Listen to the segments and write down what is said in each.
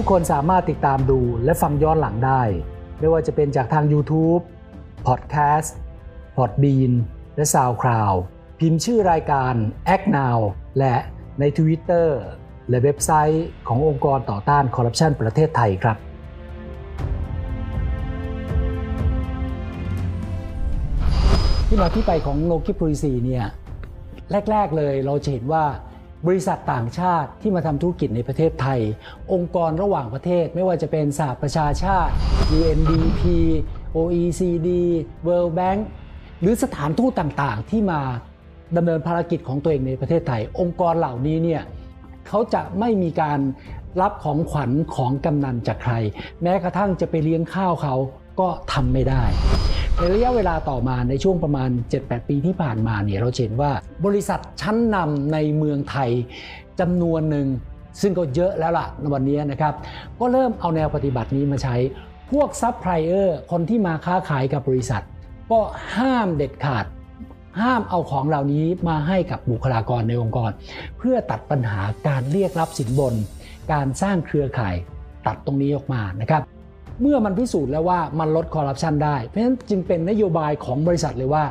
ทุกคนสามารถติดตามดูและฟังย้อนหลังได้ ไม่ว่าจะเป็นจากทาง YouTube, Podcast, Podbean และ SoundCloud พิมพ์ชื่อรายการ Act Now และใน Twitter และเว็บไซต์ขององค์กรต่อต้านคอร์รัปชันประเทศไทยครับที่มาที่ไปของโนกิปริซีเนี่ยแรก ๆเลยเราจะเห็นว่า บริษัทต่างชาติที่มาทำธุรกิจในประเทศไทย องค์กรระหว่างประเทศไม่ว่าจะเป็นสหประชาชาติ UNDP OECD World Bank หรือสถานทูตต่างๆ ที่มาดำเนินภารกิจของตัวเองในประเทศไทย องค์กรเหล่านี้เนี่ยเขาจะไม่มีการรับของขวัญของกำนันจากใคร แม้กระทั่งจะไปเลี้ยงข้าวเขาก็ทำไม่ได้ ในระยะเวลาต่อมาในช่วงประมาณ 7-8 ปีที่ผ่านมาเนี่ยเราเห็นว่าบริษัทชั้นนำในเมืองไทยจำนวนหนึ่ง ซึ่งก็เยอะแล้วล่ะในวันนี้นะครับ ก็เริ่มเอาแนวปฏิบัตินี้มาใช้ พวกซัพพลายเออร์คนที่มาค้าขายกับบริษัท ก็ห้ามเด็ดขาด ห้ามเอาของเหล่านี้มาให้กับบุคลากรในองค์กร เพื่อตัดปัญหาการเรียกรับสินบน การสร้างเครือข่ายตัดตรงนี้ออกมานะครับ เมื่อมันพิสูจน์แล้วว่ามันลดคอร์รัปชันได้ เพราะฉะนั้นจึงเป็นนโยบายของบริษัทเลยว่า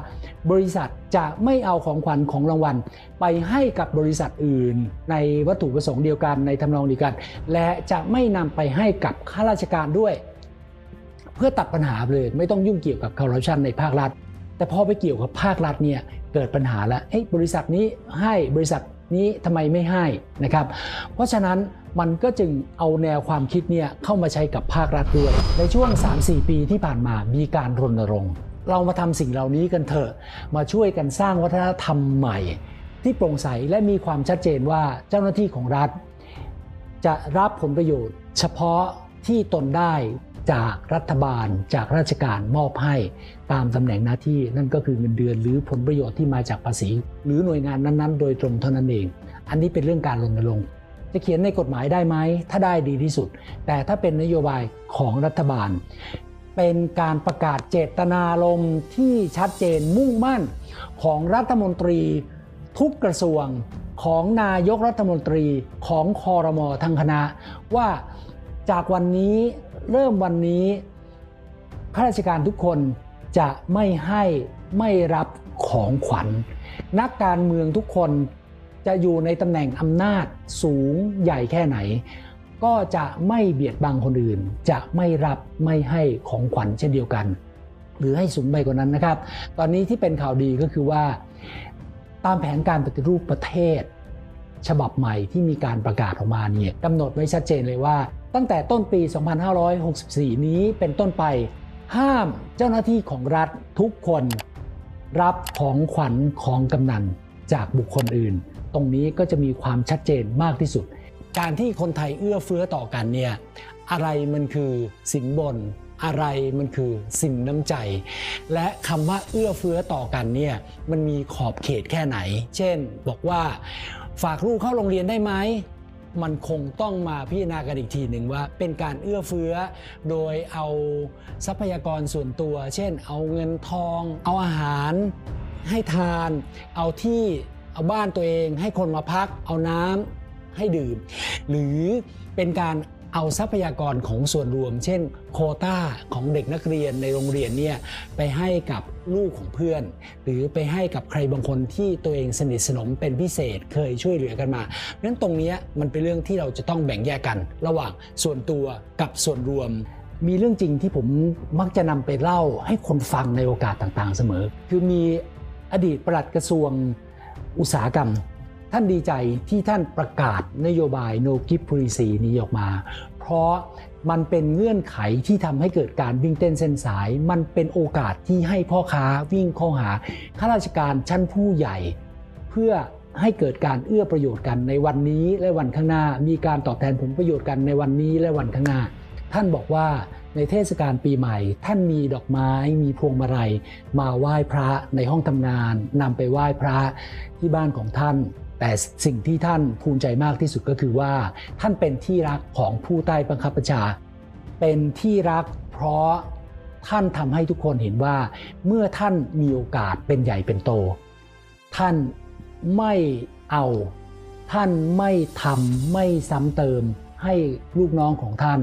บริษัทจะไม่เอาของขวัญของรางวัล ไปให้กับบริษัทอื่น ในวัตถุประสงค์เดียวกันในทำนองเดียวกัน และจะไม่นำไปให้กับข้าราชการด้วย เพื่อตัดปัญหาเลย ไม่ต้องยุ่งเกี่ยวกับคอร์รัปชันในภาครัฐ แต่พอไปเกี่ยวกับภาครัฐเนี่ยเกิดปัญหาแล้วบริษัทนี้ให้บริษัทนี้ทำไมไม่ให้นะครับ เพราะฉะนั้น มันก็จึงเอาแนวความคิดเนี่ยเข้ามาใช้กับภาครัฐด้วย ในช่วง 3-4 ปีที่ผ่านมามีการรณรงค์ เรามาทำสิ่งเหล่านี้กันเถอะ มาช่วยกันสร้างวัฒนธรรมใหม่ ที่โปร่งใสและมีความชัดเจนว่าเจ้าหน้าที่ของรัฐ จะรับผลประโยชน์ เฉพาะที่ตนได้จากรัฐบาลจากราชการมอบให้ตามตำแหน่งหน้าที่นั่นก็คือเงินเดือนหรือผลประโยชน์ที่มาจากภาษี หรือหน่วยงานนั้นๆ โดยตรงเท่านั้นเอง อันนี้เป็นเรื่องการรณรงค์ จะเขียนในกฎหมายได้ไหม ถ้าได้ดีที่สุด แต่ถ้าเป็นนโยบายของรัฐบาล เป็นการประกาศเจตนารมณ์ที่ชัดเจนมุ่งมั่นของรัฐมนตรีทุกกระทรวงของนายกรัฐมนตรีของคอรมอทั้งคณะ ว่าจากวันนี้เริ่มวันนี้ข้าราชการทุกคนจะไม่ให้ไม่รับของขวัญ นักการเมืองทุกคน จะอยู่ในตำแหน่งอำนาจสูงใหญ่แค่ไหน ก็จะไม่เบียดบังคนอื่น จะไม่รับไม่ให้ของขวัญเช่นเดียวกัน หรือให้สูงไปกว่านั้นนะครับ ตอนนี้ที่เป็นข่าวดีก็คือว่า ตามแผนการปฏิรูปประเทศ ฉบับใหม่ที่มีการประกาศออกมาเนี่ยกำหนดไว้ชัดเจนเลยว่า ตั้งแต่ต้นปี 2564 นี้เป็นต้นไป ห้ามเจ้าหน้าที่ของรัฐทุกคนรับของขวัญของกำนัน จากบุคคลอื่น ตรงนี้ก็จะมีความชัดเจนมากที่สุด การที่คนไทยเอื้อเฟื้อต่อกันเนี่ยอะไรมันคือสินบน อะไรมันคือสินน้ำใจ และคำว่าเอื้อเฟื้อต่อกันเนี่ยมันมีขอบเขตแค่ไหน เช่น บอกว่าฝากลูกเข้าโรงเรียนได้ไหมมันคงต้องมาพิจารณากันอีกทีหนึ่งว่า เป็นการเอื้อเฟื้อ โดยเอาทรัพยากรส่วนตัว เช่น เอาเงินทอง เอาอาหาร ให้ทาน เอาที่เอาบ้านตัวเอง ให้คนมาพัก เอาน้ำให้ดื่ม หรือเป็นการเอาทรัพยากรของส่วนรวม เช่น โคต้าของเด็กนักเรียนในโรงเรียนเนี่ยไปให้กับลูกของเพื่อน หรือไปให้กับใครบางคนที่ตัวเองสนิทสนมเป็นพิเศษเคยช่วยเหลือกันมาเพราะฉะนั้นตรงนี้มันเป็นเรื่องที่เราจะต้องแบ่งแยกกัน ระหว่างส่วนตัวกับส่วนรวม มีเรื่องจริงที่ผมมักจะนำไปเล่าให้คนฟังในโอกาสต่างๆ เสมอ คือมี อดีตปลัดกระทรวงอุตสาหกรรม ท่านดีใจที่ท่านประกาศนโยบาย no gift policy นี้ออกมา เพราะมันเป็นเงื่อนไขที่ทำให้เกิดการวิ่งเต้นเส้นสาย มันเป็นโอกาสที่ให้พ่อค้าวิ่งเข้าหาข้าราชการชั้นผู้ใหญ่ เพื่อให้เกิดการเอื้อประโยชน์กันในวันนี้และวันข้างหน้า มีการตอบแทนผลประโยชน์กันในวันนี้และวันข้างหน้า ท่านบอกว่า ในเทศกาลปีใหม่ ท่านมีดอกไม้มีพวงมาลัย มาไหว้พระในห้องทำงานนำไปไหว้พระที่บ้านของท่าน แต่สิ่งที่ท่านภูมิใจมากที่สุดก็คือว่า ท่านเป็นที่รักของผู้ใต้บังคับบัญชา เป็นที่รักเพราะท่านทำให้ทุกคนเห็นว่า เมื่อท่านมีโอกาสเป็นใหญ่เป็นโต ท่านไม่เอา ท่านไม่ทำไม่ซ้ำเติมให้ลูกน้องของท่าน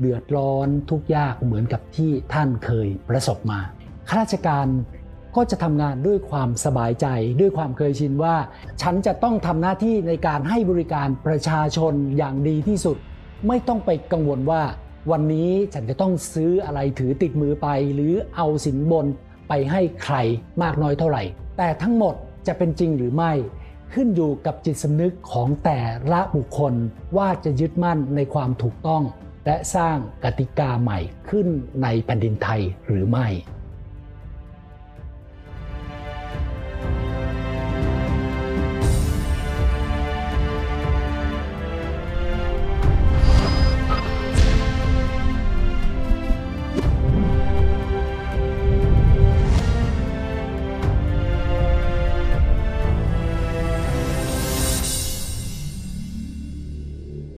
เดือดร้อนทุกยากเหมือนกับที่ท่านเคยประสบมาข้าราชการก็จะทำงานด้วยความสบายใจด้วยความเคยชินว่า ฉันจะต้องทำหน้าที่ในการให้บริการประชาชนอย่างดีที่สุด ไม่ต้องไปกังวลว่า วันนี้ฉันจะต้องซื้ออะไรถือติดมือไป หรือเอาสินบนไปให้ใครมากน้อยเท่าไหร่ แต่ทั้งหมดจะเป็นจริงหรือไม่ ขึ้นอยู่กับจิตสำนึกของแต่ละบุคคลว่าจะยึดมั่นในความถูกต้อง และสร้างกติกาใหม่ขึ้นในแผ่นดินไทยหรือไม่